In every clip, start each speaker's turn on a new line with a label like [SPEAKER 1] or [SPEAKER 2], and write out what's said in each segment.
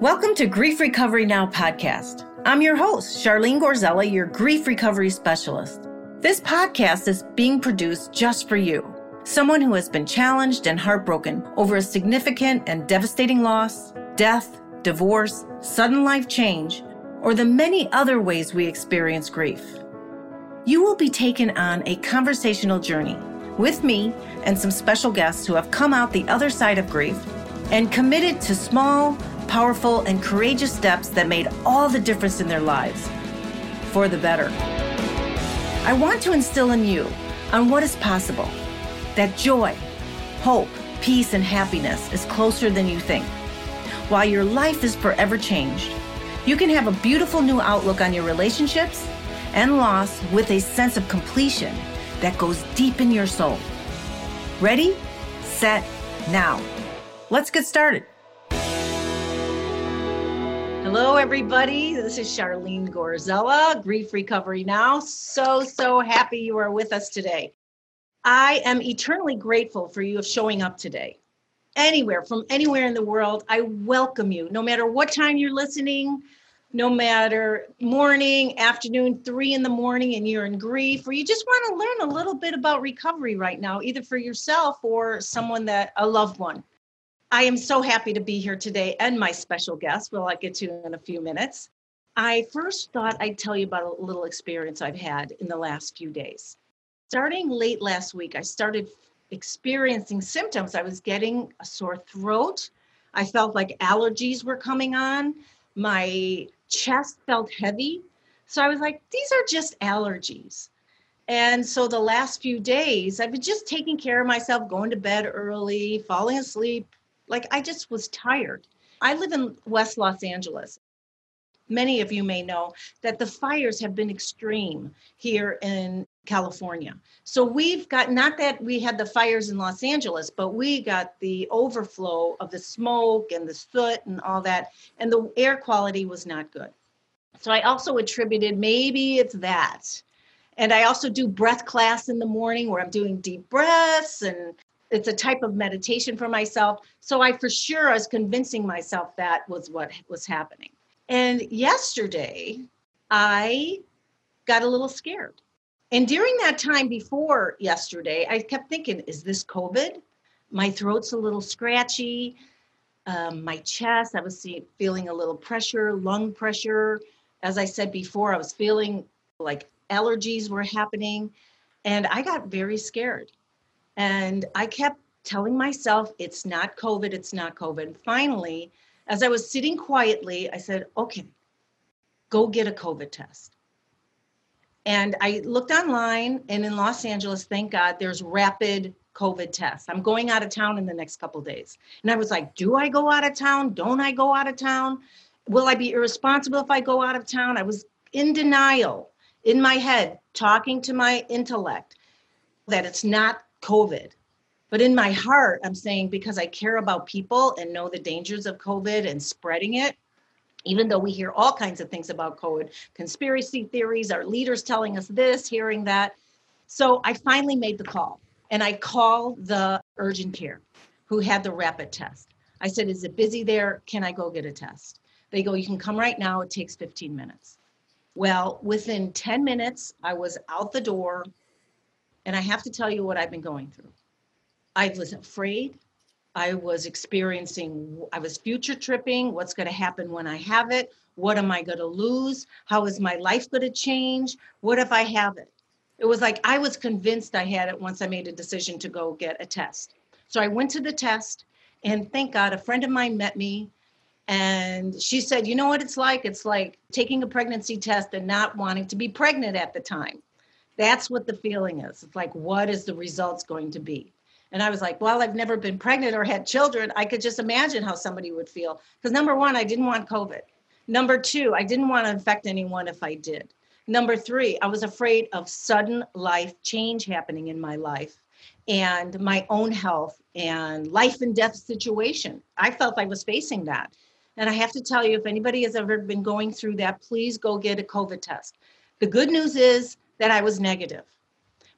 [SPEAKER 1] Welcome to Grief Recovery Now podcast. I'm your host, Charlene Gorzella, your grief recovery specialist. This podcast is being produced just for you, someone who has been challenged and heartbroken over a significant and devastating loss, death, divorce, sudden life change, or the many other ways we experience grief. You will be taken on a conversational journey with me and some special guests who have come out the other side of grief and committed to small, powerful, and courageous steps that made all the difference in their lives for the better. I want to instill in you on what is possible that joy, hope, peace, and happiness is closer than you think. While your life is forever changed, you can have a beautiful new outlook on your relationships and loss with a sense of completion that goes deep in your soul. Ready, set, now. Let's get started. Hello, everybody. This is Charlene Gorzella, Grief Recovery Now. So, so happy you are with us today. I am eternally grateful for you of showing up today. Anywhere, from anywhere in the world, I welcome you. No matter what time you're listening, no matter morning, afternoon, three in the morning, and you're in grief, or you just want to learn a little bit about recovery right now, either for yourself or someone that a loved one. I am so happy to be here today and my special guest, well, I'll get to in a few minutes. I first thought I'd tell you about a little experience I've had in the last few days. Starting late last week, I started experiencing symptoms. I was getting a sore throat. I felt like allergies were coming on. My chest felt heavy. So I was like, these are just allergies. And so the last few days, I've been just taking care of myself, going to bed early, falling asleep. Like I just was tired. I live in West Los Angeles. Many of you may know that the fires have been extreme here in California. So we've got not that we had the fires in Los Angeles, but we got the overflow of the smoke and the soot and all that, and the air quality was not good. So I also attributed maybe it's that. And I also do breath class in the morning where I'm doing deep breaths and it's a type of meditation for myself. So I for sure was convincing myself that was what was happening. And yesterday I got a little scared. And during that time before yesterday, I kept thinking, is this COVID? My throat's a little scratchy. Um, my chest, I was feeling a little pressure, lung pressure as I said before, I was feeling like allergies were happening and I got very scared. And I kept telling myself, it's not COVID, it's not COVID. Finally, as I was sitting quietly, I said, okay, go get a COVID test. And I looked online, and in Los Angeles, thank God, there's rapid COVID tests. I'm going out of town in the next couple days. And I was like, do I go out of town? Don't I go out of town? will I be irresponsible if I go out of town? I was in denial in my head, talking to my intellect that it's not COVID. But in my heart, I'm saying because I care about people and know the dangers of COVID and spreading it, even though we hear all kinds of things about COVID, conspiracy theories, our leaders telling us this, hearing that. So I finally made the call and I called the urgent care who had the rapid test. I said, Is it busy there? Can I go get a test? They go, you can come right now. It takes 15 minutes. Well, within 10 minutes, I was out the door. And I have to tell you what I've been going through. I was afraid. I was experiencing, I was future tripping. What's going to happen when I have it? What am I going to lose? How is my life going to change? What if I have it? It was like I was convinced I had it once I made a decision to go get a test. So I went to the test, and thank God a friend of mine met me and she said, You know what it's like? It's like taking a pregnancy test and not wanting to be pregnant at the time. That's what the feeling is. It's like, what is the results going to be? And I was like, Well, I've never been pregnant or had children. I could just imagine how somebody would feel. Because number one, I didn't want COVID. Number two, I didn't want to infect anyone if I did. Number three, I was afraid of sudden life change happening in my life and my own health and life and death situation. I felt I was facing that. And I have to tell you, if anybody has ever been going through that, please go get a COVID test. The good news is that I was negative.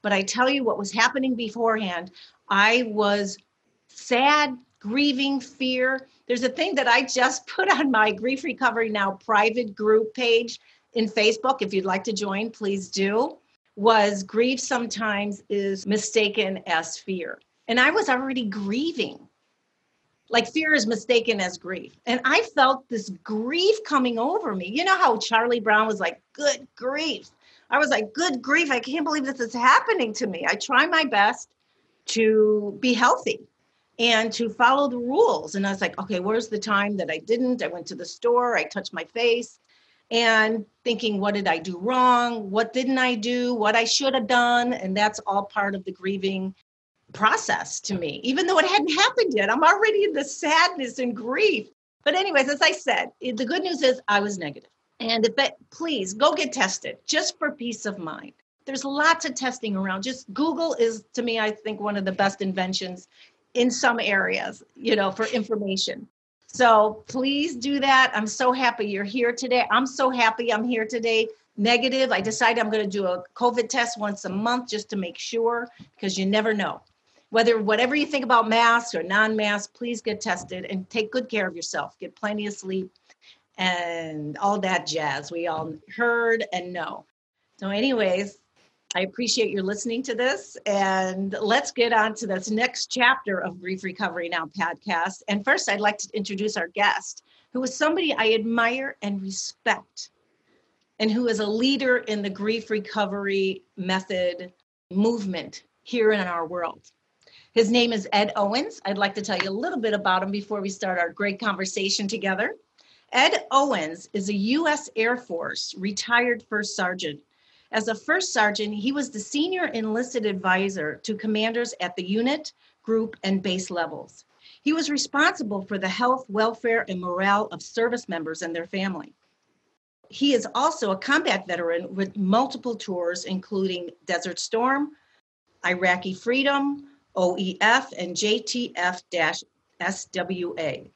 [SPEAKER 1] But I tell you what was happening beforehand, I was sad, grieving, fear. There's a thing that I just put on my Grief Recovery Now private group page in Facebook. If you'd like to join, please do. Was grief sometimes is mistaken as fear. And I was already grieving. Like fear is mistaken as grief. And I felt this grief coming over me. You know how Charlie Brown was like, good grief. I was like, good grief. I can't believe this is happening to me. I try my best to be healthy and to follow the rules. And I was like, okay, where's the time that I didn't? I went to the store, I touched my face, and thinking, what did I do wrong? What didn't I do? What I should have done? And that's all part of the grieving process to me, even though it hadn't happened yet. I'm already in the sadness and grief. But, anyways, as I said, the good news is I was negative. And that, please go get tested just for peace of mind. There's lots of testing around. Just Google is, to me, I think, one of the best inventions in some areas, you know, for information. So please do that. I'm so happy you're here today. I'm so happy I'm here today. Negative. I decided I'm going to do a COVID test once a month just to make sure because you never know. Whether whatever you think about masks or non-masks, please get tested and take good care of yourself. Get plenty of sleep and all that jazz we all heard and know. So, anyways, I appreciate your listening to this. And let's get on to this next chapter of Grief Recovery Now podcast. And first, I'd like to introduce our guest, who is somebody I admire and respect, and who is a leader in the grief recovery method movement here in our world. His name is Ed Owens. I'd like to tell you a little bit about him before we start our great conversation together. Ed Owens is a U.S. Air Force retired first sergeant as a first sergeant, he was the senior enlisted advisor to commanders at the unit, group, and base levels. He was responsible for the health, welfare, and morale of service members and their family. He is also a combat veteran with multiple tours, including Desert Storm, Iraqi Freedom, OEF, and JTF SWA.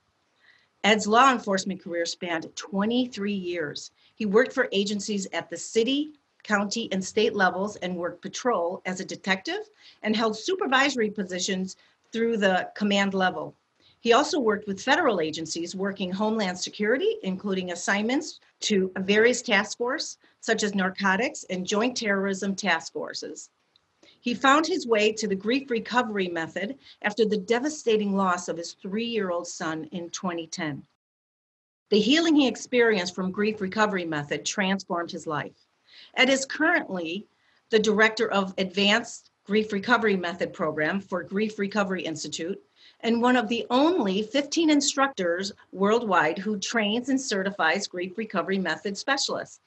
[SPEAKER 1] Ed's law enforcement career spanned 23 years. He worked for agencies at the city, county, and state levels and worked patrol as a detective and held supervisory positions through the command level. He also worked with federal agencies working Homeland Security, including assignments to various task forces, such as narcotics and joint terrorism task forces. He found his way to the grief recovery method after the devastating loss of his three year old son in 2010. The healing he experienced from grief recovery method transformed his life. Ed is currently the director of Advanced Grief Recovery Method Program for Grief Recovery Institute and one of the only 15 instructors worldwide who trains and certifies grief recovery method specialists.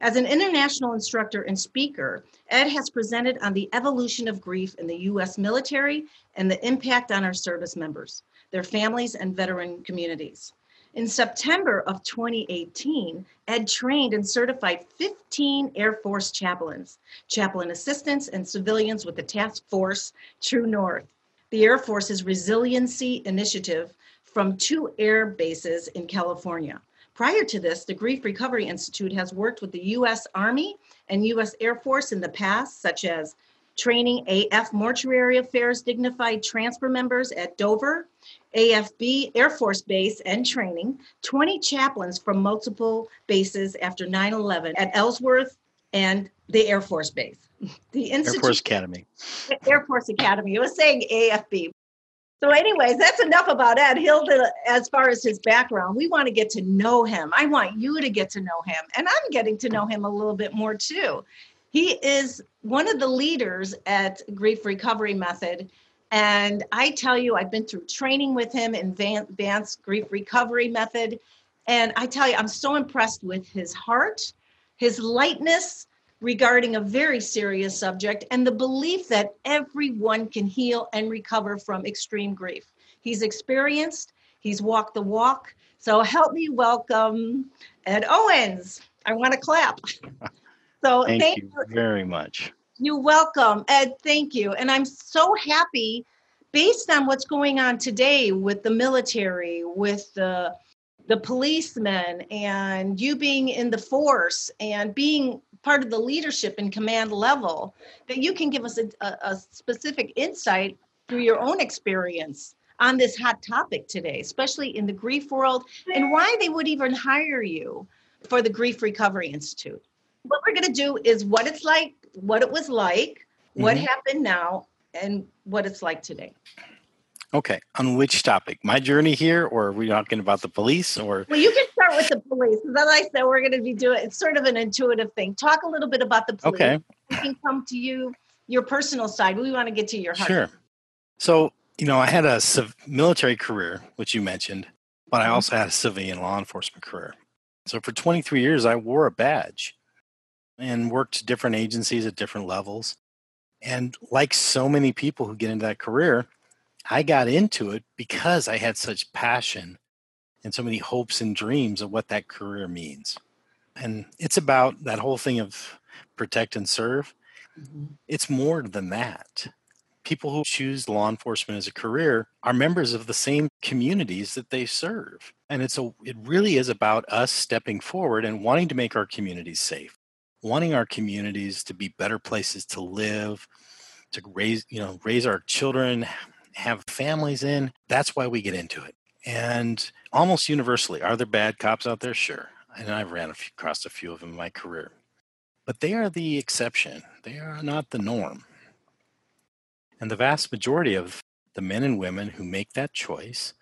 [SPEAKER 1] As an international instructor and speaker, Ed has presented on the evolution of grief in the U.S. military and the impact on our service members, their families, and veteran communities. In September of 2018, Ed trained and certified 15 Air Force chaplains, chaplain assistants, and civilians with the task force True North, the Air Force's resiliency initiative from two air bases in California. Prior to this, the Grief Recovery Institute has worked with the U.S. Army and U.S. Air Force in the past, such as training AF Mortuary Affairs Dignified Transfer members at Dover, AFB Air Force Base and training, 20 chaplains from multiple bases after 9 11 at Ellsworth and the Air Force Base.
[SPEAKER 2] The Institute, Air Force Academy.
[SPEAKER 1] Air Force Academy. It was saying AFB. So, anyways, that's enough about Ed. Hilda, as far as his background, we want to get to know him. I want you to get to know him. And I'm getting to know him a little bit more too. He is one of the leaders at Grief Recovery Method. And I tell you, I've been through training with him in advanced grief recovery method. And I tell you, I'm so impressed with his heart, his lightness regarding a very serious subject, and the belief that everyone can heal and recover from extreme grief. He's experienced, he's walked the walk. So help me welcome Ed Owens. I want to clap.
[SPEAKER 2] So thank, thank you, you very much.
[SPEAKER 1] You're welcome, Ed. Thank you. And I'm so happy based on what's going on today with the military, with the the policemen and you being in the force and being part of the leadership and command level that you can give us a, a, specific insight through your own experience on this hot topic today, especially in the grief world, and why they would even hire you for the Grief Recovery Institute. What we're going to do is what it's like, what it was like, what mm-hmm. happened now, and what it's like today.
[SPEAKER 2] Okay. On which topic? My journey here, or are we talking about the police? Or
[SPEAKER 1] well, you can start with the police. As I said, we're going to be doing it's sort of an intuitive thing. Talk a little bit about the police.
[SPEAKER 2] Okay.
[SPEAKER 1] We can come to you, your personal side. We want to get to your heart.
[SPEAKER 2] Sure. So you know, I had a civ- military career, which you mentioned, but I mm-hmm. also had a civilian law enforcement career. So for 23 years, I wore a badge and worked different agencies at different levels. And like so many people who get into that career, I got into it because I had such passion and so many hopes and dreams of what that career means. And it's about that whole thing of protect and serve. Mm-hmm. It's more than that. People who choose law enforcement as a career are members of the same communities that they serve. And it's a it really is about us stepping forward and wanting to make our communities safe, wanting our communities to be better places to live, to raise, you know, raise our children, have families in. That's why we get into it. And almost universally, are there bad cops out there? Sure. And I've ran across a few of them in my career. But they are the exception. They are not the norm. And the vast majority of the men and women who make that choice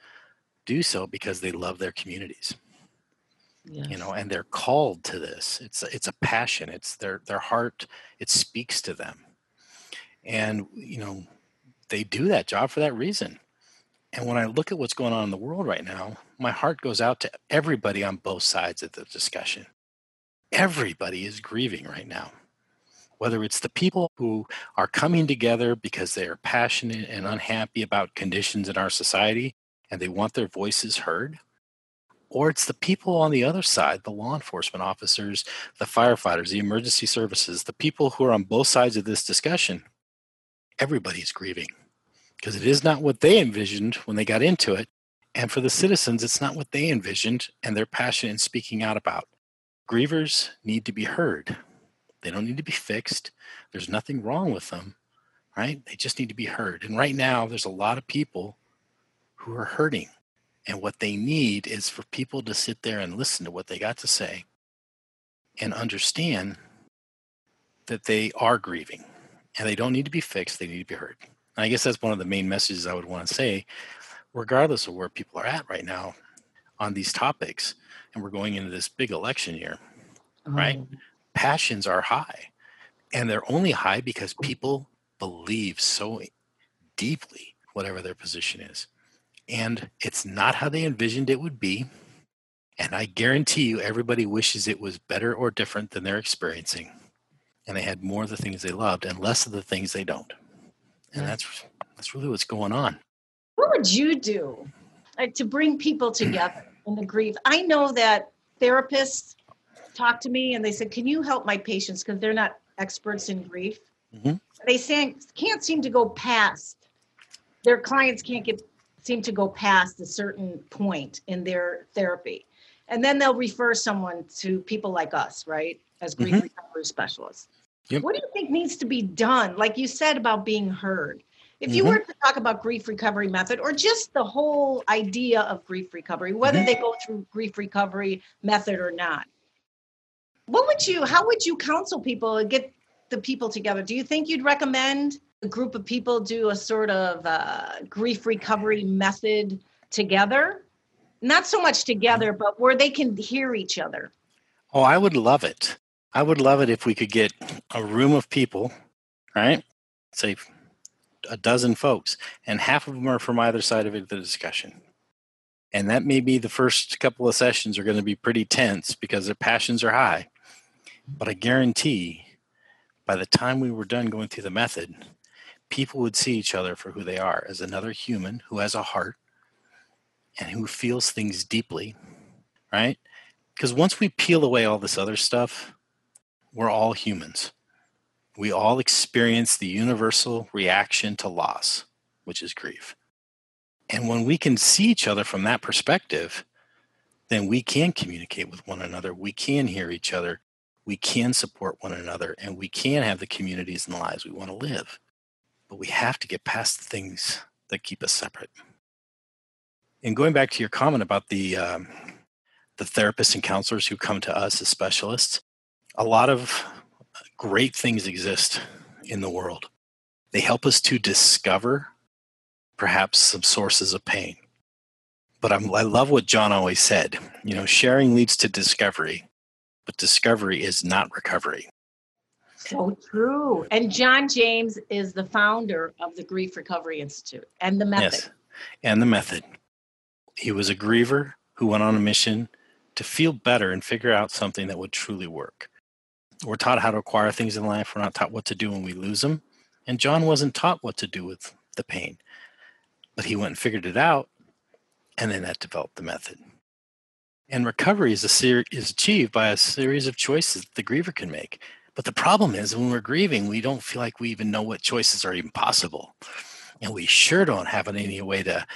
[SPEAKER 2] do so because they love their communities. Yes. You know, and they're called to this. It's it's a passion. It's their their heart. It speaks to them, and you know, they do that job for that reason. And when I look at what's going on in the world right now, my heart goes out to everybody on both sides of the discussion. Everybody is grieving right now. Whether it's the people who are coming together because they are passionate and unhappy about conditions in our society and they want their voices heard, or it's the people on the other side, the law enforcement officers, the firefighters, the emergency services, the people who are on both sides of this discussion. Everybody's grieving because it is not what they envisioned when they got into it. And for the citizens, it's not what they envisioned and they're passionate in speaking out about. Grievers need to be heard. They don't need to be fixed. There's nothing wrong with them, right? They just need to be heard. And right now, there's a lot of people who are hurting. And what they need is for people to sit there and listen to what they got to say and understand that they are grieving and they don't need to be fixed, they need to be heard. I guess that's one of the main messages I would want to say, regardless of where people are at right now on these topics. And we're going into this big election year, oh. right? Mm-hmm. Passions are high. And they're only high because people believe so deeply whatever their position is. And it's not how they envisioned it would be. And I guarantee you, everybody wishes it was better or different than they're experiencing. And they had more of the things they loved and less of the things they don't and that's that's really what's going on.
[SPEAKER 1] What would you do like to bring people together in the grief? I know that therapists talk to me and they said can you help my patients? Because they're not experts in grief. Mm-hmm. they say, can't seem to go past their clients can't get seem to go past a certain point in their therapy. And then they'll refer someone to people like us right as grief mm-hmm. recovery specialists Yep. What do you think needs to be done? Like you said about being heard. If you mm-hmm. were to talk about grief recovery method or just the whole idea of grief recovery, whether mm-hmm. they go through grief recovery method or not, what would you, how would you counsel people and get the people together? Do you think you'd recommend a group of people do a sort of uh, grief recovery method together? Not so much together, but where they can hear each other.
[SPEAKER 2] Oh, I would love it. I would love it if we could get a room of people, right? Say a dozen folks, and half of them are from either side of the discussion. And that may be the first couple of sessions are going to be pretty tense because their passions are high. But I guarantee by the time we were done going through the method, people would see each other for who they are as another human who has a heart and who feels things deeply, right? Because once we peel away all this other stuff, we're all humans. We all experience the universal reaction to loss, which is grief. And when we can see each other from that perspective, then we can communicate with one another. We can hear each other. We can support one another and we can have the communities and the lives we want to live. But we have to get past the things that keep us separate. And going back to your comment about the um, the therapists and counselors who come to us as specialists, a lot of great things exist in the world. They help us to discover perhaps some sources of pain. But I'm, I love what John always said. You know, sharing leads to discovery, but discovery is not recovery.
[SPEAKER 1] So true. And John James is the founder of the Grief Recovery Institute and the method. Yes,
[SPEAKER 2] and the method. He was a griever who went on a mission to feel better and figure out something that would truly work. We're taught how to acquire things in life, we're not taught what to do when we lose them. And John wasn't taught what to do with the pain, but he went and figured it out, and then that developed the method. And recovery is, a ser- is achieved by a series of choices that the griever can make. But the problem is when we're grieving, we don't feel like we even know what choices are even possible. And we sure don't have any way to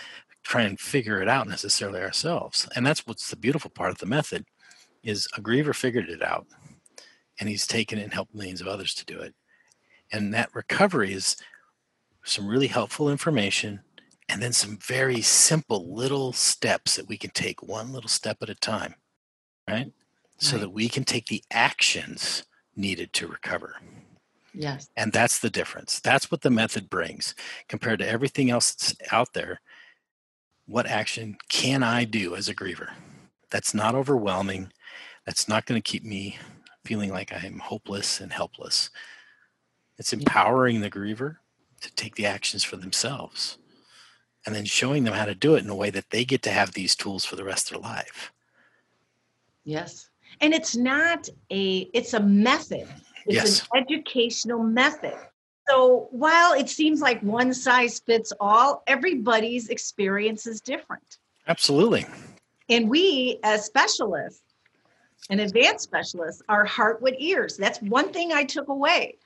[SPEAKER 2] try and figure it out necessarily ourselves. And that's what's the beautiful part of the method is a griever figured it out and he's taken it and helped millions of others to do it. And that recovery is some really helpful information and then some very simple little steps that we can take one little step at a time, right? So that we can take the actions needed to recover.
[SPEAKER 1] Yes.
[SPEAKER 2] And that's the difference. That's what the method brings compared to everything else that's out there. What action can I do as a griever? That's not overwhelming. That's not going to keep me feeling like I am hopeless and helpless. It's empowering the griever to take the actions for themselves and then showing them how to do it in a way that they get to have these tools for the rest of their life.
[SPEAKER 1] Yes. And it's not a it's a method. It's
[SPEAKER 2] yes.
[SPEAKER 1] an educational method. So while it seems like one size fits all, everybody's experience is different.
[SPEAKER 2] Absolutely.
[SPEAKER 1] And we as specialists and advanced specialists are heart with ears. That's one thing I took away.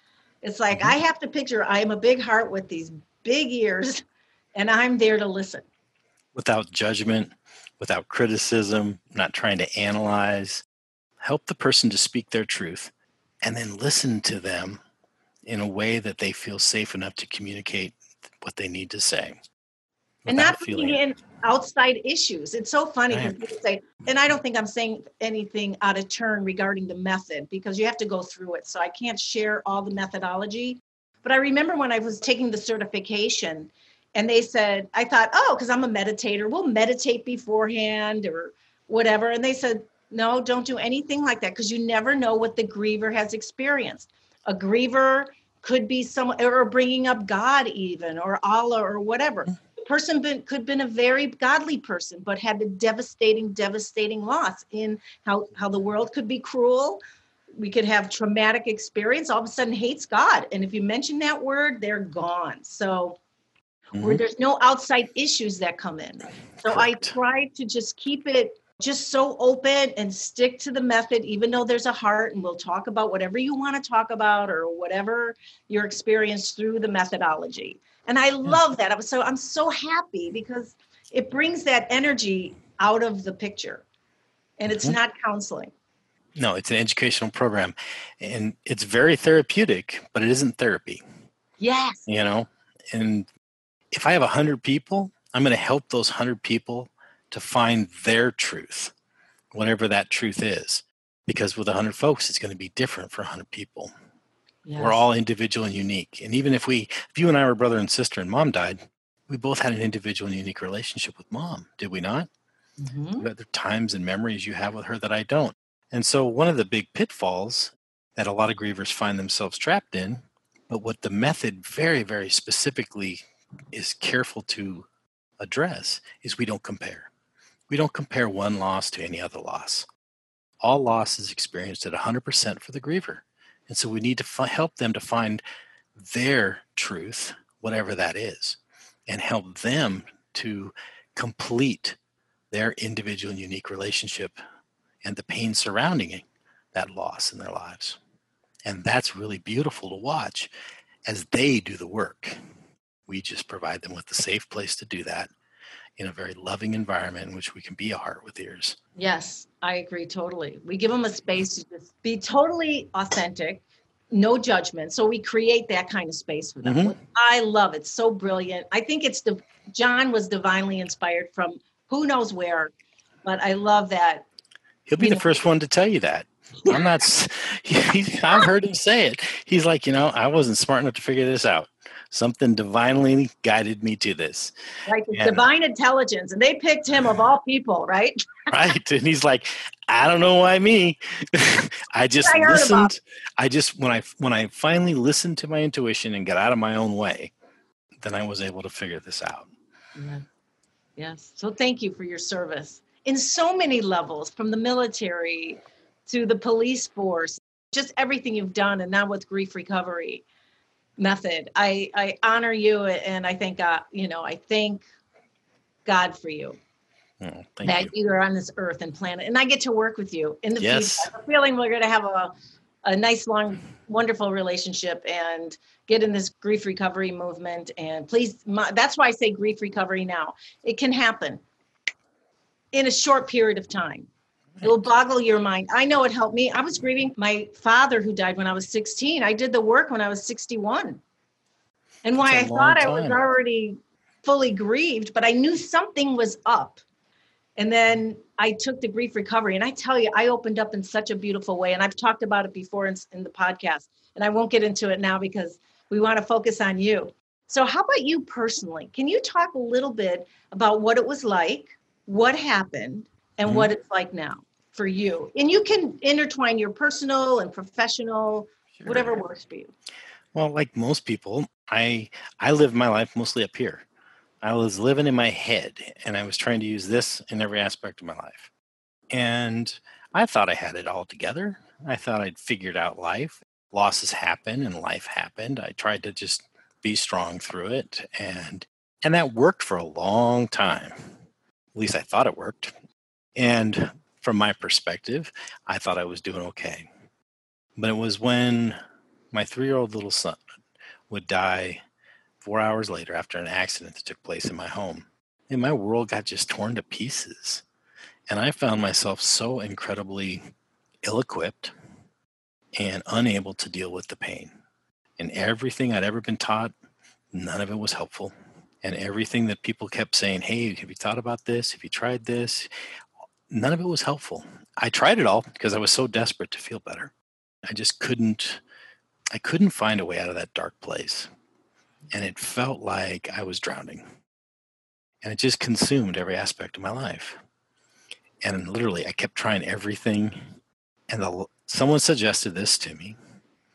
[SPEAKER 1] It's like mm-hmm. I have to picture I am a big heart with these big ears and I'm there to listen.
[SPEAKER 2] Without judgment, without criticism, not trying to analyze. Help the person to speak their truth and then listen to them in a way that they feel safe enough to communicate what they need to say.
[SPEAKER 1] And not bringing in outside issues. It's so funny because people say, and I don't think I'm saying anything out of turn regarding the method because you have to go through it. So I can't share all the methodology. But I remember when I was taking the certification and they said, I thought, oh, because I'm a meditator, we'll meditate beforehand or whatever. And they said, no, don't do anything like that because you never know what the griever has experienced. A griever could be someone or bringing up God even or Allah or whatever. Person been, could have been a very godly person, but had a devastating, devastating loss in how, how the world could be cruel. We could have traumatic experience, all of a sudden hates God. And if you mention that word, they're gone. So mm-hmm. where there's no outside issues that come in. So Correct. I try to just keep it just so open and stick to the method, even though there's a heart, and we'll talk about whatever you want to talk about or whatever your experience through the methodology. And I love that. I'm so I'm so happy because it brings that energy out of the picture. And it's mm-hmm. not counseling.
[SPEAKER 2] No, it's an educational program. And it's very therapeutic, but it isn't therapy.
[SPEAKER 1] Yes.
[SPEAKER 2] You know, and if I have 100 people, I'm going to help those 100 people to find their truth, whatever that truth is. Because with 100 folks, it's going to be different for 100 people. Yes. We're all individual and unique. And even if we, if you and I were brother and sister and mom died, we both had an individual and unique relationship with mom, did we not? Mm-hmm. There times and memories you have with her that I don't. And so, one of the big pitfalls that a lot of grievers find themselves trapped in, but what the method very, very specifically is careful to address is we don't compare. We don't compare one loss to any other loss. All loss is experienced at 100% for the griever. And so we need to f- help them to find their truth, whatever that is, and help them to complete their individual and unique relationship and the pain surrounding that loss in their lives. And that's really beautiful to watch as they do the work. We just provide them with a safe place to do that in a very loving environment in which we can be a heart with ears.
[SPEAKER 1] Yes, I agree totally. We give them a space to just be totally authentic, no judgment. So we create that kind of space for them. Mm-hmm. I love it. So brilliant. I think it's the John was divinely inspired from who knows where. But I love that.
[SPEAKER 2] He'll be
[SPEAKER 1] You
[SPEAKER 2] the
[SPEAKER 1] know-
[SPEAKER 2] first one to tell you that. I'm not. He, I've heard him say it. He's like, you know, I wasn't smart enough to figure this out. Something divinely guided me to this,
[SPEAKER 1] Like
[SPEAKER 2] Yeah.
[SPEAKER 1] divine intelligence, and they picked him of all people, right?
[SPEAKER 2] right? And he's like, I don't know why me. I just
[SPEAKER 1] I
[SPEAKER 2] listened. I just when I when I finally listened to my intuition and got out of my own way, then I was able to figure this out.
[SPEAKER 1] Yeah. Yes. So thank you for your service in so many levels, from the military to the police force, just everything you've done, and now with grief recovery method. I I honor you, and I thank God. You know, I thank God for you
[SPEAKER 2] Oh, thank
[SPEAKER 1] that
[SPEAKER 2] you.
[SPEAKER 1] you. are on this earth and planet, and I get to work with you in the
[SPEAKER 2] Yes.
[SPEAKER 1] future. I have a feeling we're going to have a a nice, long, wonderful relationship and get in this grief recovery movement. And please, my, that's why I say grief recovery now. It can happen in a short period of time. It will boggle your mind. I know it helped me. I was grieving my father who died when I was 16. I did the work when I was 61. And why I thought
[SPEAKER 2] long
[SPEAKER 1] I was already fully grieved, but I knew something was up. And then I took the grief recovery. And I tell you, I opened up in such a beautiful way. And I've talked about it before in, in the podcast. And I won't get into it now because we want to focus on you. So, how about you personally? Can you talk a little bit about what it was like, what happened, and
[SPEAKER 2] Mhm.
[SPEAKER 1] what it's like now for you? And you can intertwine your personal and professional, whatever works for you.
[SPEAKER 2] Well, like most people, I I lived my life mostly up here. I was living in my head and I was trying to use this in every aspect of my life. And I thought I had it all together. I thought I'd figured out life. Losses happen and life happened. I tried to just be strong through it and and that worked for a long time. At least I thought it worked. And from my perspective, I thought I was doing okay. But it was when my three year old little son would die four hours later after an accident that took place in my home. And my world got just torn to pieces. And I found myself so incredibly ill equipped and unable to deal with the pain. And everything I'd ever been taught, none of it was helpful. And everything that people kept saying, hey, have you thought about this? Have you tried this? None of it was helpful. I tried it all because I was so desperate to feel better. I just couldn't I couldn't find a way out of that dark place. And it felt like I was drowning. And it just consumed every aspect of my life. And literally, I kept trying everything. And the, someone suggested this to me.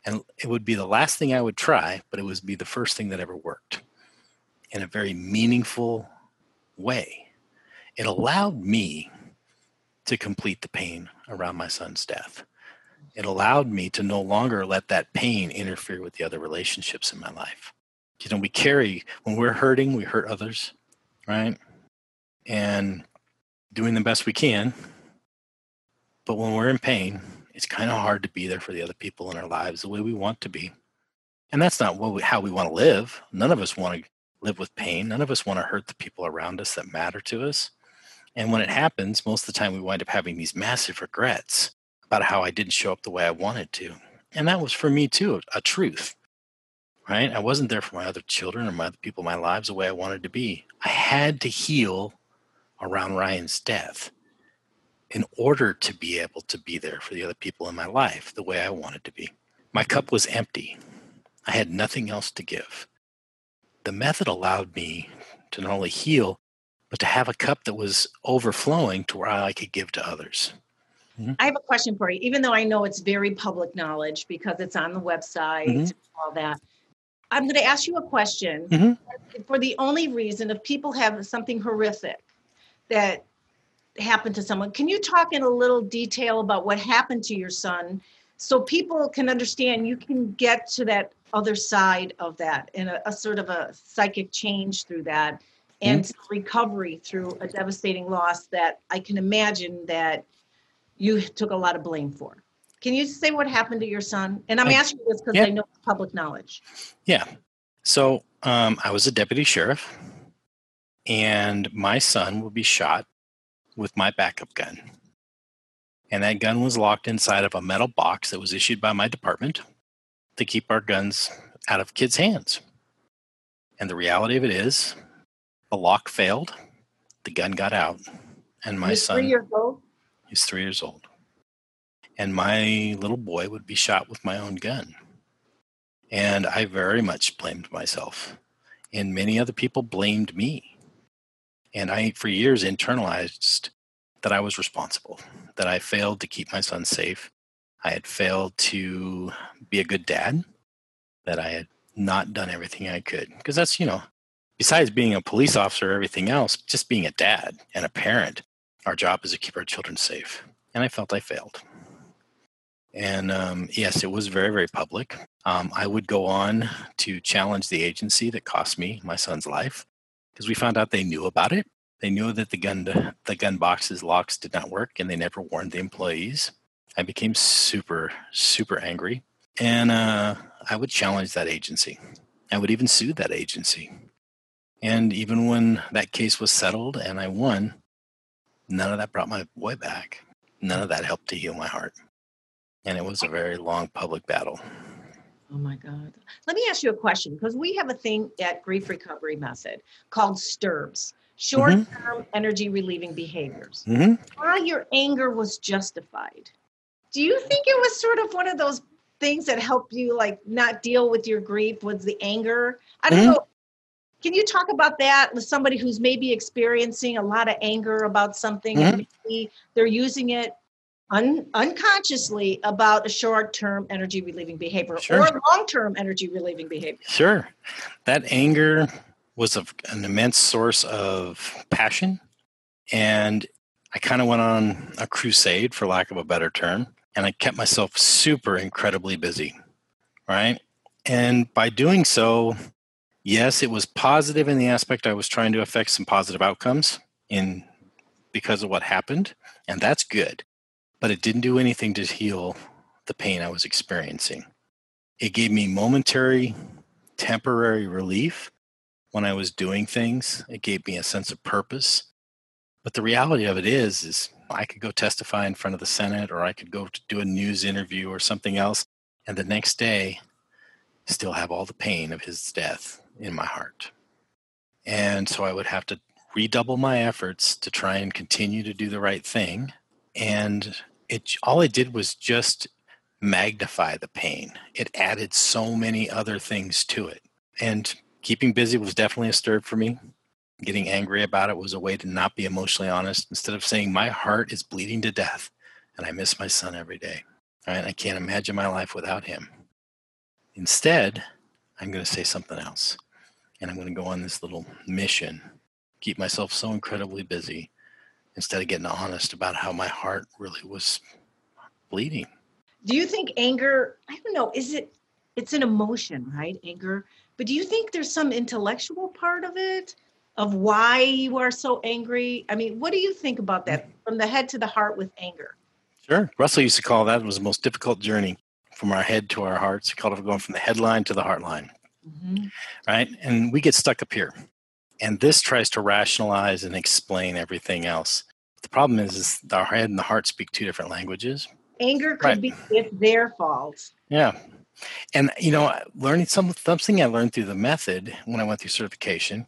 [SPEAKER 2] And it would be the last thing I would try, but it would be the first thing that ever worked in a very meaningful way. It allowed me to complete the pain around my son's death it allowed me to no longer let that pain interfere with the other relationships in my life. You know, we carry, when we're hurting, we hurt others, right? And doing the best we can. But when we're in pain, it's kind of hard to be there for the other people in our lives the way we want to be. And that's not what we, how we want to live. None of us want to live with pain. None of us want to hurt the people around us that matter to us. And when it happens, most of the time we wind up having these massive regrets about how I didn't show up the way I wanted to. And that was for me too, a truth, right? I wasn't there for my other children or my other people in my lives the way I wanted to be. I had to heal around Ryan's death in order to be able to be there for the other people in my life the way I wanted to be. My cup was empty. I had nothing else to give. The method allowed me to not only heal, but to have a cup that was overflowing to where I could give to others.
[SPEAKER 1] I have a question for you, even though I know it's very public knowledge because it's on the website,
[SPEAKER 2] Mhm.
[SPEAKER 1] all that. I'm going to ask you a question
[SPEAKER 2] Mhm.
[SPEAKER 1] for the only reason if people have something horrific that happened to someone. Can you talk in a little detail about what happened to your son so people can understand you can get to that other side of that and a, a sort of a psychic change through that and recovery through a devastating loss that I can imagine that you took a lot of blame for. Can you say what happened to your son? And I'm
[SPEAKER 2] I-
[SPEAKER 1] asking this because
[SPEAKER 2] yeah.
[SPEAKER 1] I know it's public knowledge.
[SPEAKER 2] Yeah. So um, I was a deputy sheriff, and my son will be shot with my backup gun. And that gun was locked inside of a metal box that was issued by my department to keep our guns out of kids' hands. And the reality of it is, the lock failed, the gun got out, and my
[SPEAKER 1] He's
[SPEAKER 2] son,
[SPEAKER 1] three years old.
[SPEAKER 2] he's three years old, and my little boy would be shot with my own gun. And I very much blamed myself, and many other people blamed me. And I, for years, internalized that I was responsible, that I failed to keep my son safe. I had failed to be a good dad, that I had not done everything I could. Because that's, you know, besides being a police officer, everything else, just being a dad and a parent, our job is to keep our children safe. And I felt I failed. And um, yes, it was very, very public. Um, I would go on to challenge the agency that cost me my son's life because we found out they knew about it. They knew that the gun the gun boxes locks did not work, and they never warned the employees. I became super, super angry, and uh, I would challenge that agency. I would even sue that agency. And even when that case was settled and I won, none of that brought my boy back. None of that helped to heal my heart. And it was a very long public battle.
[SPEAKER 1] Oh my God. Let me ask you a question because we have a thing at Grief Recovery Method called STERBs, short term energy relieving behaviors.
[SPEAKER 2] hmm
[SPEAKER 1] Why your anger was justified. Do you think it was sort of one of those things that helped you like not deal with your grief was the anger? I don't
[SPEAKER 2] Mhm.
[SPEAKER 1] know. Can you talk about that with somebody who's maybe experiencing a lot of anger about something and mm-hmm. maybe they're using it un- unconsciously about a short-term energy relieving behavior
[SPEAKER 2] Sure.
[SPEAKER 1] or long-term energy relieving behavior?
[SPEAKER 2] Sure. That anger was of an immense source of passion. And I kind of went on a crusade, for lack of a better term, and I kept myself super incredibly busy. Right. And by doing so, yes, it was positive in the aspect I was trying to affect some positive outcomes in because of what happened. And that's good. But it didn't do anything to heal the pain I was experiencing. It gave me momentary temporary relief when I was doing things. It gave me a sense of purpose. But the reality of it is, is I could go testify in front of the Senate, or I could go to do a news interview or something else, and the next day still have all the pain of his death in my heart. And so I would have to redouble my efforts to try and continue to do the right thing. And it all it did was just magnify the pain. It added so many other things to it. And keeping busy was definitely a stir for me. Getting angry about it was a way to not be emotionally honest. Instead of saying, My heart is bleeding to death and I miss my son every day. Right? I can't imagine my life without him. Instead, I'm going to say something else. And I'm going to go on this little mission, keep myself so incredibly busy instead of getting honest about how my heart really was bleeding.
[SPEAKER 1] Do you think anger, I don't know, is it it's an emotion, right? Anger. But do you think there's some intellectual part of it of why you are so angry? I mean, what do you think about that from the head to the heart with anger?
[SPEAKER 2] Sure. Russell used to call that was the most difficult journey from our head to our hearts. He called it going from the headline to the heart
[SPEAKER 1] Mhm.
[SPEAKER 2] right? And we get stuck up here. And this tries to rationalize and explain everything else. The problem is, is our head and the heart speak two different languages.
[SPEAKER 1] Anger could
[SPEAKER 2] Right.
[SPEAKER 1] be it's their fault.
[SPEAKER 2] Yeah. And, you know, learning some, something I learned through the method when I went through certification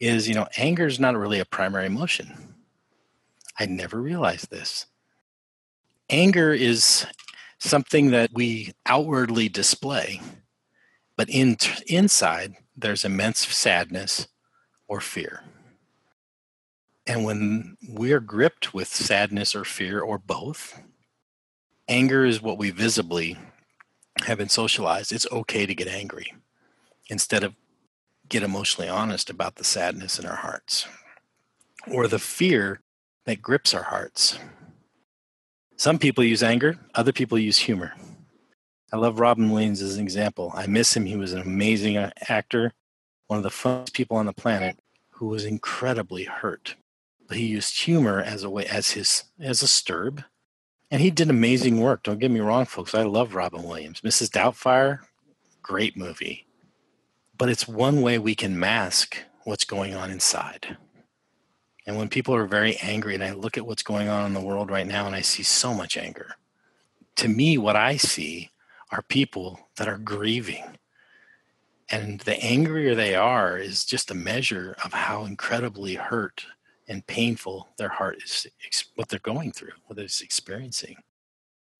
[SPEAKER 2] is, you know, anger is not really a primary emotion. I never realized this. Anger is something that we outwardly display, but in, inside, there's immense sadness or fear. And when we're gripped with sadness or fear or both, anger is what we visibly have been socialized. It's okay to get angry instead of get emotionally honest about the sadness in our hearts or the fear that grips our hearts. Some people use anger, other people use humor. I love Robin Williams as an example. I miss him. He was an amazing uh, actor, one of the funniest people on the planet who was incredibly hurt. But he used humor as a way as his as a STERB. And he did amazing work. Don't get me wrong, folks. I love Robin Williams. Mrs. Doubtfire, great movie. But it's one way we can mask what's going on inside. And when people are very angry, and I look at what's going on in the world right now, and I see so much anger, to me, what I see are people that are grieving. And the angrier they are is just a measure of how incredibly hurt and painful their heart is, what they're going through, what it's experiencing.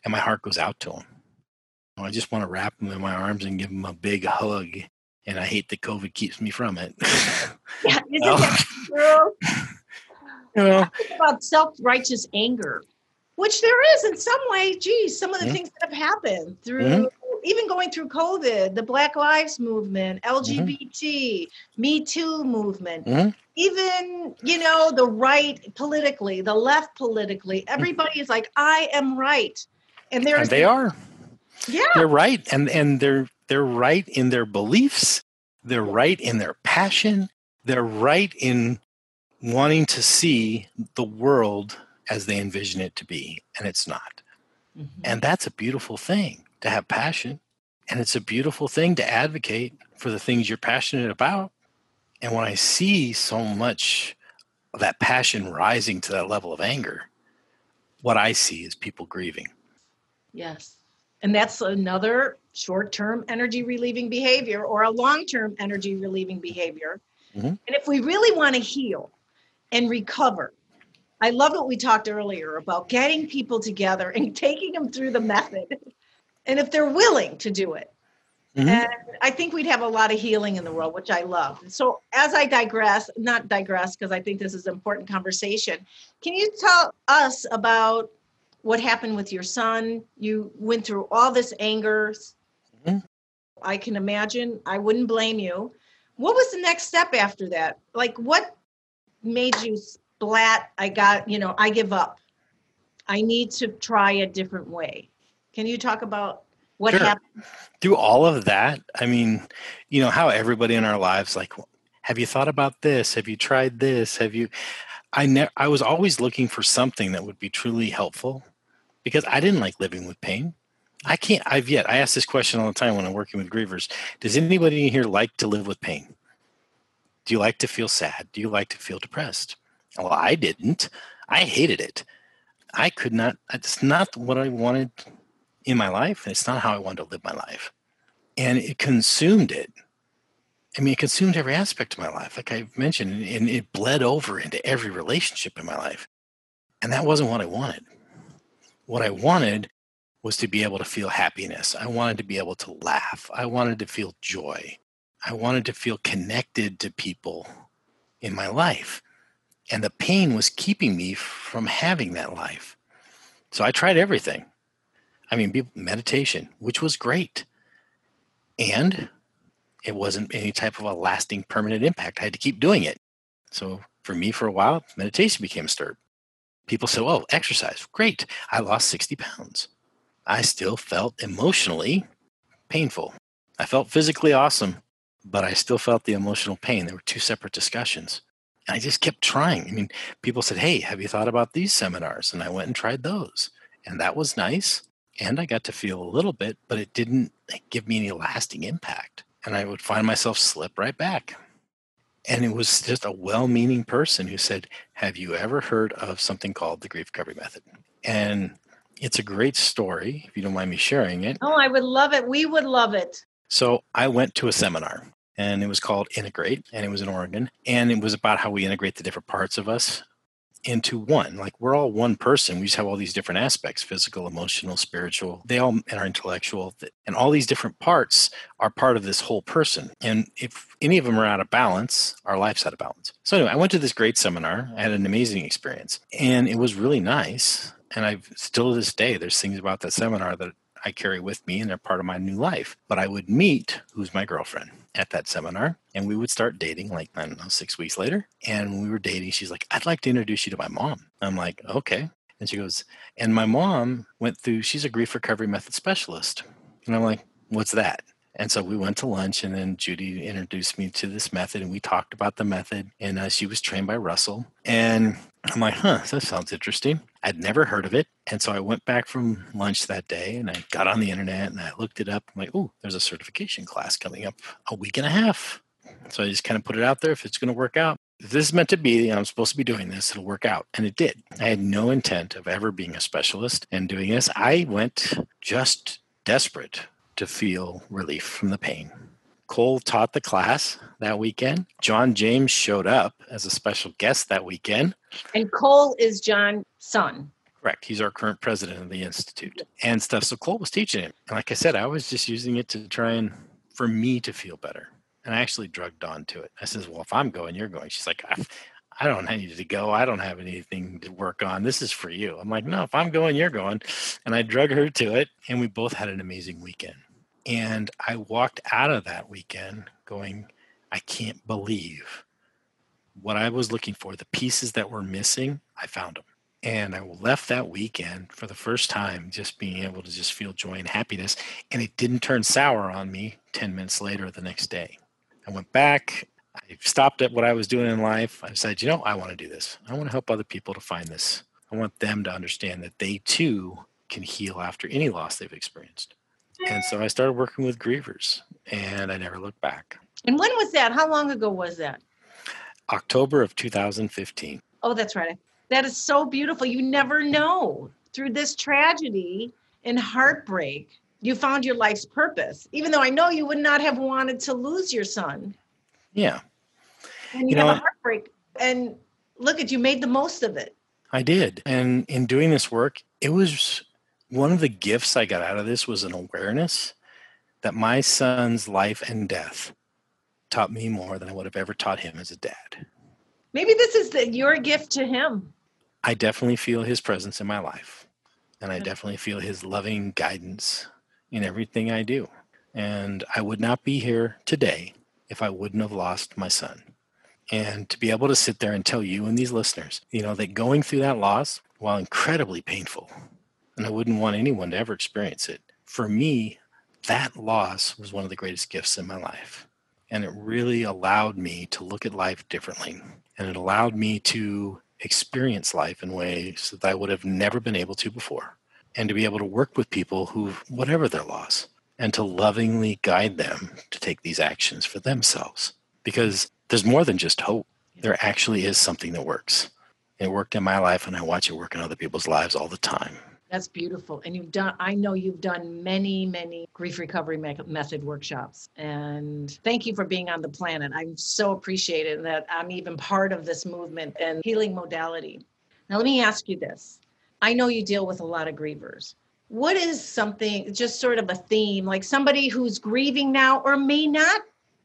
[SPEAKER 2] And my heart goes out to them. I just want to wrap them in my arms and give them a big hug. And I hate that COVID keeps me from it.
[SPEAKER 1] yeah, isn't that true?
[SPEAKER 2] You know,
[SPEAKER 1] about self-righteous anger, which there is in some way. Geez, some of the mm-hmm. things that have happened through mm-hmm. even going through COVID, the Black Lives Movement, LGBT, mm-hmm. Me Too movement, mm-hmm. even you know the right politically, the left politically. Mm-hmm. Everybody is like, I am right, and
[SPEAKER 2] there's they are.
[SPEAKER 1] Yeah,
[SPEAKER 2] they're right, and and they're they're right in their beliefs. They're right in their passion. They're right in wanting to see the world as they envision it to be, and it's not. Mm-hmm. And that's a beautiful thing to have passion. And it's a beautiful thing to advocate for the things you're passionate about. And when I see so much of that passion rising to that level of anger, what I see is people grieving.
[SPEAKER 1] Yes. And that's another short term energy relieving behavior or a long term energy relieving behavior. Mm-hmm. And if we really want to heal, and recover. I love what we talked earlier about getting people together and taking them through the method. And if they're willing to do it. Mm-hmm. And I think we'd have a lot of healing in the world, which I love. So, as I digress, not digress, because I think this is an important conversation, can you tell us about what happened with your son? You went through all this anger. Mm-hmm. I can imagine. I wouldn't blame you. What was the next step after that? Like, what made you splat? I got, you know, I give up. I need to try a different way. Can you talk about what sure. happened?
[SPEAKER 2] Through all of that, I mean, you know, how everybody in our lives, like, have you thought about this? Have you tried this? Have you? I ne- I was always looking for something that would be truly helpful because I didn't like living with pain. I can't, I've yet, I ask this question all the time when I'm working with grievers. Does anybody in here like to live with pain? Do you like to feel sad? Do you like to feel depressed? Well, I didn't. I hated it. I could not, it's not what I wanted in my life. And it's not how I wanted to live my life. And it consumed it. I mean, it consumed every aspect of my life, like I mentioned, and it bled over into every relationship in my life. And that wasn't what I wanted. What I wanted was to be able to feel happiness. I wanted to be able to laugh. I wanted to feel joy. I wanted to feel connected to people in my life. And the pain was keeping me from having that life. So I tried everything. I mean, meditation, which was great. And it wasn't any type of a lasting permanent impact. I had to keep doing it. So for me, for a while, meditation became a STERB. People say, oh, exercise, great. I lost 60 pounds. I still felt emotionally painful. I felt physically awesome, but I still felt the emotional pain. There were two separate discussions. I just kept trying. I mean, people said, Hey, have you thought about these seminars? And I went and tried those. And that was nice. And I got to feel a little bit, but it didn't give me any lasting impact. And I would find myself slip right back. And it was just a well meaning person who said, Have you ever heard of something called the grief recovery method? And it's a great story, if you don't mind me sharing it.
[SPEAKER 1] Oh, I would love it. We would love it.
[SPEAKER 2] So I went to a seminar and it was called Integrate, and it was in Oregon. And it was about how we integrate the different parts of us into one. Like we're all one person. We just have all these different aspects physical, emotional, spiritual, they all and our intellectual. And all these different parts are part of this whole person. And if any of them are out of balance, our life's out of balance. So, anyway, I went to this great seminar. I had an amazing experience, and it was really nice. And I've still to this day, there's things about that seminar that I carry with me and they're part of my new life. But I would meet who's my girlfriend at that seminar and we would start dating like, I don't know, six weeks later. And when we were dating, she's like, I'd like to introduce you to my mom. I'm like, okay. And she goes, and my mom went through, she's a grief recovery method specialist. And I'm like, what's that? And so we went to lunch, and then Judy introduced me to this method, and we talked about the method. And uh, she was trained by Russell. And I'm like, huh, that sounds interesting. I'd never heard of it. And so I went back from lunch that day and I got on the internet and I looked it up. I'm like, oh, there's a certification class coming up a week and a half. So I just kind of put it out there. If it's going to work out, if this is meant to be, I'm supposed to be doing this, it'll work out. And it did. I had no intent of ever being a specialist and doing this. I went just desperate to feel relief from the pain Cole taught the class that weekend. John James showed up as a special guest that weekend.
[SPEAKER 1] And Cole is John's son.
[SPEAKER 2] Correct. He's our current president of the institute and stuff. So Cole was teaching him. And like I said, I was just using it to try and for me to feel better. And I actually drugged on to it. I says, Well, if I'm going, you're going. She's like, I, don't need to go. I don't have anything to work on. This is for you. I'm like, No, if I'm going, you're going. And I drug her to it. And we both had an amazing weekend. And I walked out of that weekend going, I can't believe what I was looking for, the pieces that were missing, I found them. And I left that weekend for the first time just being able to just feel joy and happiness. And it didn't turn sour on me 10 minutes later the next day. I went back. I stopped at what I was doing in life. I said, you know, I want to do this. I want to help other people to find this. I want them to understand that they too can heal after any loss they've experienced. And so I started working with grievers and I never looked back.
[SPEAKER 1] And when was that? How long ago was that?
[SPEAKER 2] October of 2015.
[SPEAKER 1] Oh, that's right. That is so beautiful. You never know. Through this tragedy and heartbreak, you found your life's purpose, even though I know you would not have wanted to lose your son.
[SPEAKER 2] Yeah.
[SPEAKER 1] And you, you have know, a heartbreak. And look at you made the most of it.
[SPEAKER 2] I did. And in doing this work, it was one of the gifts I got out of this was an awareness that my son's life and death taught me more than I would have ever taught him as a dad.
[SPEAKER 1] Maybe this is the, your gift to him.
[SPEAKER 2] I definitely feel his presence in my life. And I definitely feel his loving guidance in everything I do. And I would not be here today if I wouldn't have lost my son. And to be able to sit there and tell you and these listeners, you know, that going through that loss, while incredibly painful, and I wouldn't want anyone to ever experience it, for me, that loss was one of the greatest gifts in my life. And it really allowed me to look at life differently. And it allowed me to experience life in ways that I would have never been able to before. And to be able to work with people who, whatever their loss, and to lovingly guide them to take these actions for themselves. Because there's more than just hope, there actually is something that works. It worked in my life, and I watch it work in other people's lives all the time.
[SPEAKER 1] That's beautiful. And you've done, I know you've done many, many grief recovery method workshops. And thank you for being on the planet. I'm so appreciated that I'm even part of this movement and healing modality. Now, let me ask you this I know you deal with a lot of grievers. What is something, just sort of a theme, like somebody who's grieving now or may not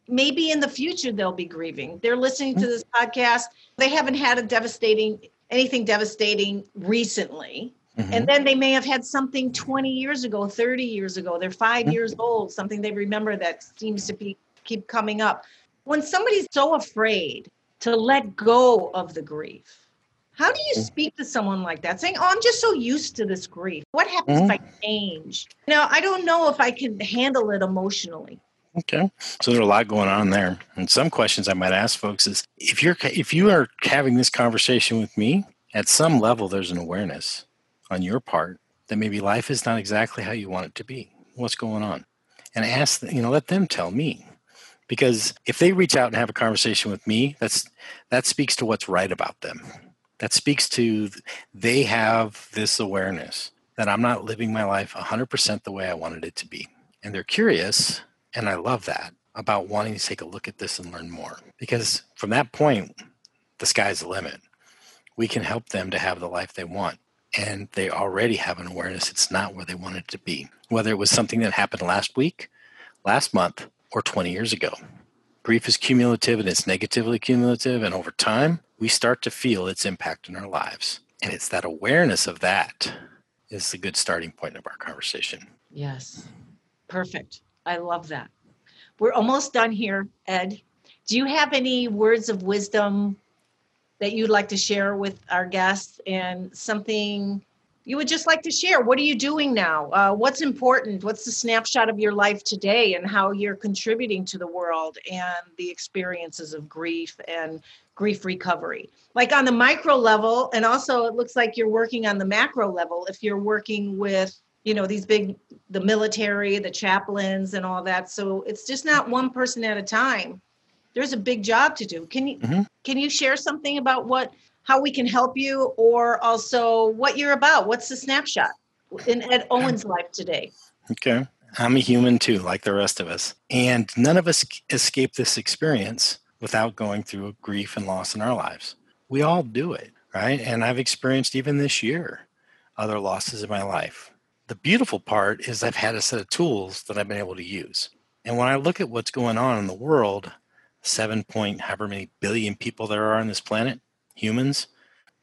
[SPEAKER 1] maybe in the future they'll be grieving. They're listening to this podcast. They haven't had a devastating anything devastating recently. Mm-hmm. And then they may have had something 20 years ago, 30 years ago. They're 5 mm-hmm. years old, something they remember that seems to be keep coming up. When somebody's so afraid to let go of the grief, how do you mm-hmm. speak to someone like that saying, Oh, I'm just so used to this grief? What happens mm-hmm. if I change? Now, I don't know if I can handle it emotionally.
[SPEAKER 2] Okay. So there's a lot going on there. And some questions I might ask folks is if you're if you are having this conversation with me, at some level there's an awareness on your part that maybe life is not exactly how you want it to be. What's going on? And ask, you know, let them tell me. Because if they reach out and have a conversation with me, that's that speaks to what's right about them. That speaks to they have this awareness that I'm not living my life 100% the way I wanted it to be. And they're curious, and I love that about wanting to take a look at this and learn more. Because from that point, the sky's the limit. We can help them to have the life they want and they already have an awareness it's not where they want it to be, whether it was something that happened last week, last month, or 20 years ago. Grief is cumulative and it's negatively cumulative, and over time, we start to feel its impact in our lives. And it's that awareness of that is the good starting point of our conversation.
[SPEAKER 1] Yes, perfect. I love that. We're almost done here, Ed. Do you have any words of wisdom that you'd like to share with our guests and something you would just like to share. What are you doing now? Uh, what's important? What's the snapshot of your life today and how you're contributing to the world and the experiences of grief and grief recovery? Like on the micro level, and also it looks like you're working on the macro level if you're working with you know these big the military the chaplains and all that so it's just not one person at a time there's a big job to do. Can you mm-hmm. can you share something about what how we can help you or also what you're about? What's the snapshot in Ed Owen's life today?
[SPEAKER 2] Okay. I'm a human too, like the rest of us. And none of us escape this experience without going through grief and loss in our lives. We all do it, right? And I've experienced even this year other losses in my life. The beautiful part is I've had a set of tools that I've been able to use. And when I look at what's going on in the world, seven point however many billion people there are on this planet, humans,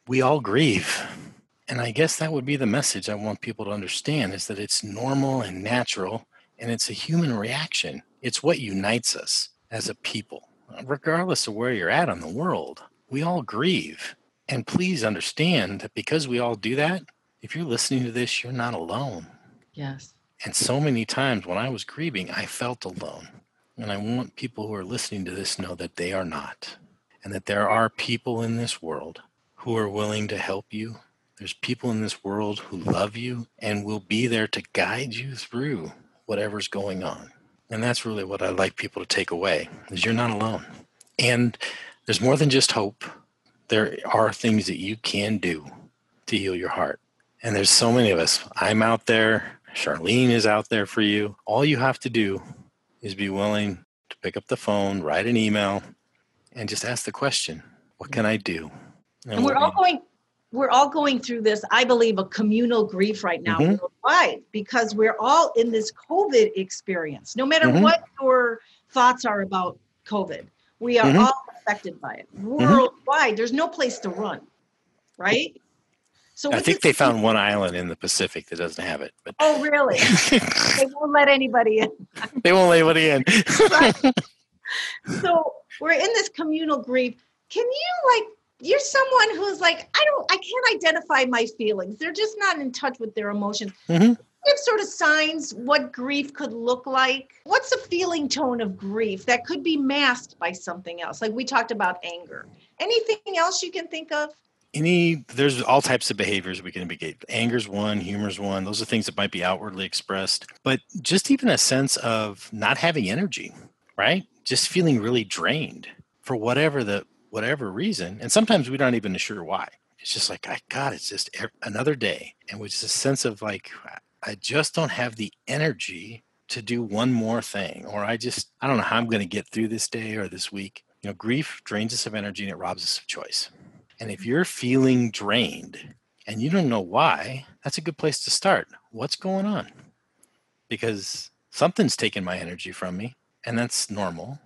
[SPEAKER 2] we all grieve. And I guess that would be the message I want people to understand is that it's normal and natural and it's a human reaction. It's what unites us as a people, regardless of where you're at in the world. We all grieve. And please understand that because we all do that, if you're listening to this, you're not alone.
[SPEAKER 1] Yes.
[SPEAKER 2] And so many times when I was grieving, I felt alone. And I want people who are listening to this know that they are not. And that there are people in this world who are willing to help you, there's people in this world who love you and will be there to guide you through whatever's going on. And that's really what I'd like people to take away is you're not alone. And there's more than just hope. There are things that you can do to heal your heart. And there's so many of us. I'm out there. Charlene is out there for you. All you have to do is be willing to pick up the phone, write an email, and just ask the question, what can I do?
[SPEAKER 1] And, and we're all going we're all going through this, I believe, a communal grief right now mm-hmm. worldwide because we're all in this COVID experience. No matter mm-hmm. what your thoughts are about COVID, we are mm-hmm. all affected by it mm-hmm. worldwide. There's no place to run, right?
[SPEAKER 2] So I think they found one island in the Pacific that doesn't have it.
[SPEAKER 1] But oh, really? they won't let anybody in.
[SPEAKER 2] they won't let anybody in.
[SPEAKER 1] so we're in this communal grief. Can you like you're someone who's like i don't i can't identify my feelings. They're just not in touch with their emotions. Mm-hmm. give sort of signs what grief could look like. What's a feeling tone of grief that could be masked by something else? Like we talked about anger. Anything else you can think of?
[SPEAKER 2] Any there's all types of behaviors we can engage anger's one humor's one. Those are things that might be outwardly expressed. But just even a sense of not having energy right just feeling really drained for whatever the whatever reason. And sometimes we not even sure why. It's just like, I God, it's just another day. And with a sense of like, I just don't have the energy to do one more thing. Or I just, I don't know how I'm going to get through this day or this week. You know, grief drains us of energy and it robs us of choice. And if you're feeling drained and you don't know why, that's a good place to start. What's going on? Because something's taken my energy from me, and that's normal.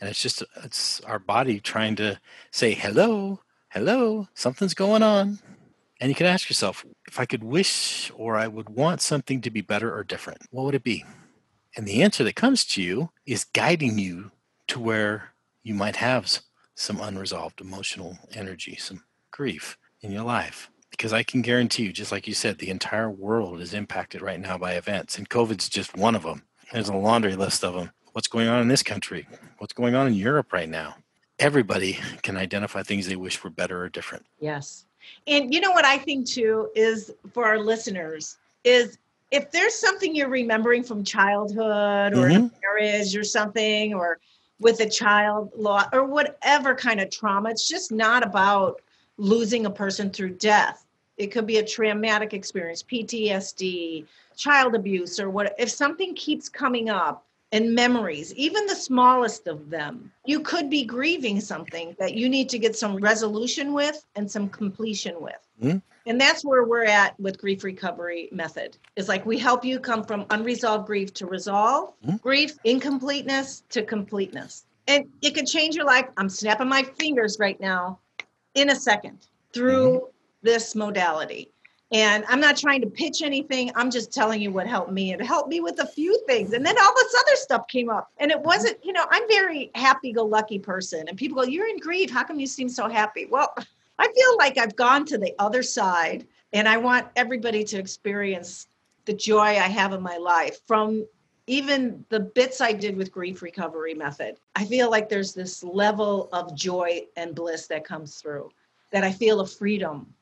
[SPEAKER 2] And it's just it's our body trying to say hello hello something's going on. And you can ask yourself if i could wish or i would want something to be better or different what would it be? And the answer that comes to you is guiding you to where you might have some unresolved emotional energy some grief in your life. Because i can guarantee you just like you said the entire world is impacted right now by events and covid's just one of them there's a laundry list of them what's going on in this country, what's going on in Europe right now. Everybody can identify things they wish were better or different.
[SPEAKER 1] Yes. And you know what I think too is for our listeners is if there's something you're remembering from childhood or mm-hmm. marriage or something or with a child law or whatever kind of trauma, it's just not about losing a person through death. It could be a traumatic experience, PTSD, child abuse, or what. If something keeps coming up, and memories, even the smallest of them. You could be grieving something that you need to get some resolution with and some completion with. Mm-hmm. And that's where we're at with grief recovery method. It's like we help you come from unresolved grief to resolve, mm-hmm. grief, incompleteness to completeness. And it can change your life. I'm snapping my fingers right now in a second through mm-hmm. this modality. And I'm not trying to pitch anything. I'm just telling you what helped me. It helped me with a few things. And then all this other stuff came up. And it wasn't, you know, I'm very happy go lucky person. And people go, You're in grief. How come you seem so happy? Well, I feel like I've gone to the other side and I want everybody to experience the joy I have in my life from even the bits I did with grief recovery method. I feel like there's this level of joy and bliss that comes through that I feel a freedom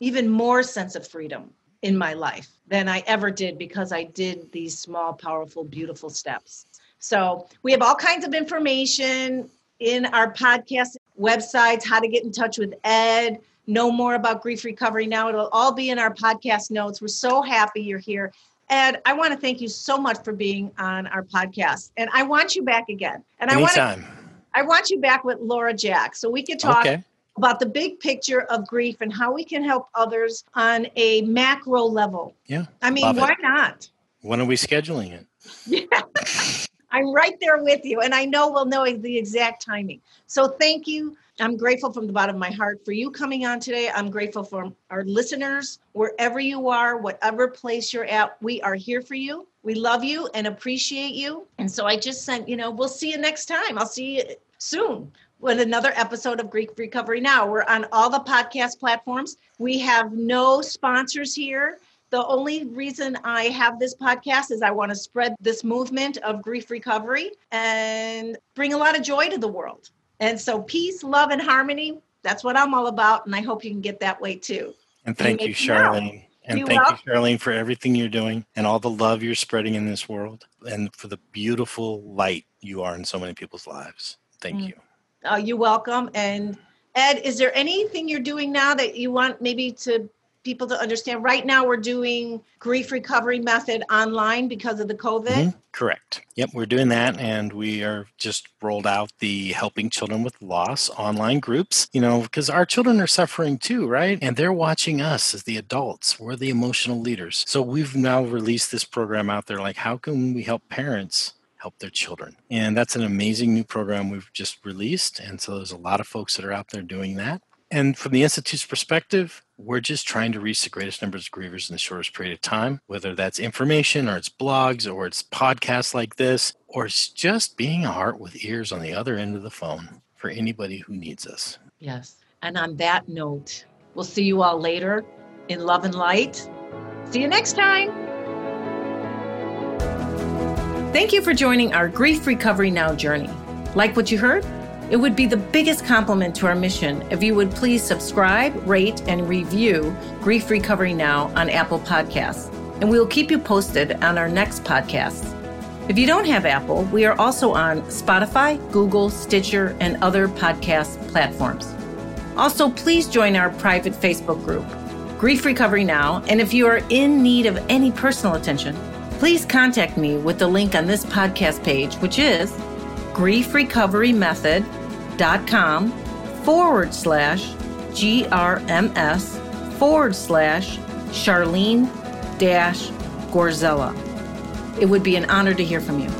[SPEAKER 1] even more sense of freedom in my life than I ever did because I did these small, powerful, beautiful steps. So we have all kinds of information in our podcast websites, how to get in touch with Ed, know more about grief recovery now. It'll all be in our podcast notes. We're so happy you're here. Ed, I want to thank you so much for being on our podcast. And I want you back again. And
[SPEAKER 2] Anytime.
[SPEAKER 1] I want I want you back with Laura Jack so we could talk okay. About the big picture of grief and how we can help others on a macro level.
[SPEAKER 2] Yeah.
[SPEAKER 1] I mean, why it. not?
[SPEAKER 2] When are we scheduling it?
[SPEAKER 1] Yeah. I'm right there with you. And I know we'll know the exact timing. So thank you. I'm grateful from the bottom of my heart for you coming on today. I'm grateful for our listeners, wherever you are, whatever place you're at. We are here for you. We love you and appreciate you. And so I just sent, you know, we'll see you next time. I'll see you soon with another episode of Grief Recovery Now. We're on all the podcast platforms. We have no sponsors here. The only reason I have this podcast is I want to spread this movement of grief recovery and bring a lot of joy to the world. And so, peace, love, and harmony that's what I'm all about. And I hope you can get that way too.
[SPEAKER 2] And thank you, Charlene. And you thank you, Charlene, for everything you're doing and all the love you're spreading in this world and for the beautiful light you are in so many people's lives. Thank mm. you.
[SPEAKER 1] Oh, you're welcome. And Ed, is there anything you're doing now that you want maybe to people to understand? Right now we're doing grief recovery method online because of the covid? Mm-hmm.
[SPEAKER 2] correct. Yep we're doing that and we are just rolled out the helping children with loss online groups you know because our children are suffering too right? And they're watching us as the adults. We're the emotional leaders. So we've now released this program out there like how can we help parents help their children. And that's an amazing new program we've just released. And so there's a lot of folks that are out there doing that. And from the Institute's perspective, we're just trying to reach the greatest numbers of grievers in the shortest period of time, whether that's information or it's blogs or it's podcasts like this, or it's just being a heart with ears on the other end of the phone for anybody who needs us.
[SPEAKER 1] Yes. And on that note, we'll see you all later in love and light. See you next time. Thank you for joining our Grief Recovery Now journey. Like what you heard? It would be the biggest compliment to our mission if you would please subscribe, rate, and review Grief Recovery Now on Apple Podcasts, and we will keep you posted on our next podcasts. If you don't have Apple, we are also on Spotify, Google, Stitcher, and other podcast platforms. Also, please join our private Facebook group, Grief Recovery Now, and if you are in need of any personal attention, please contact me with the link on this podcast page, which is griefrecoverymethod.com forward slash GRMS forward slash Charlene dash Gorzella. It would be an honor to hear from you.